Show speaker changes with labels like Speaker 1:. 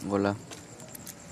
Speaker 1: Voilà.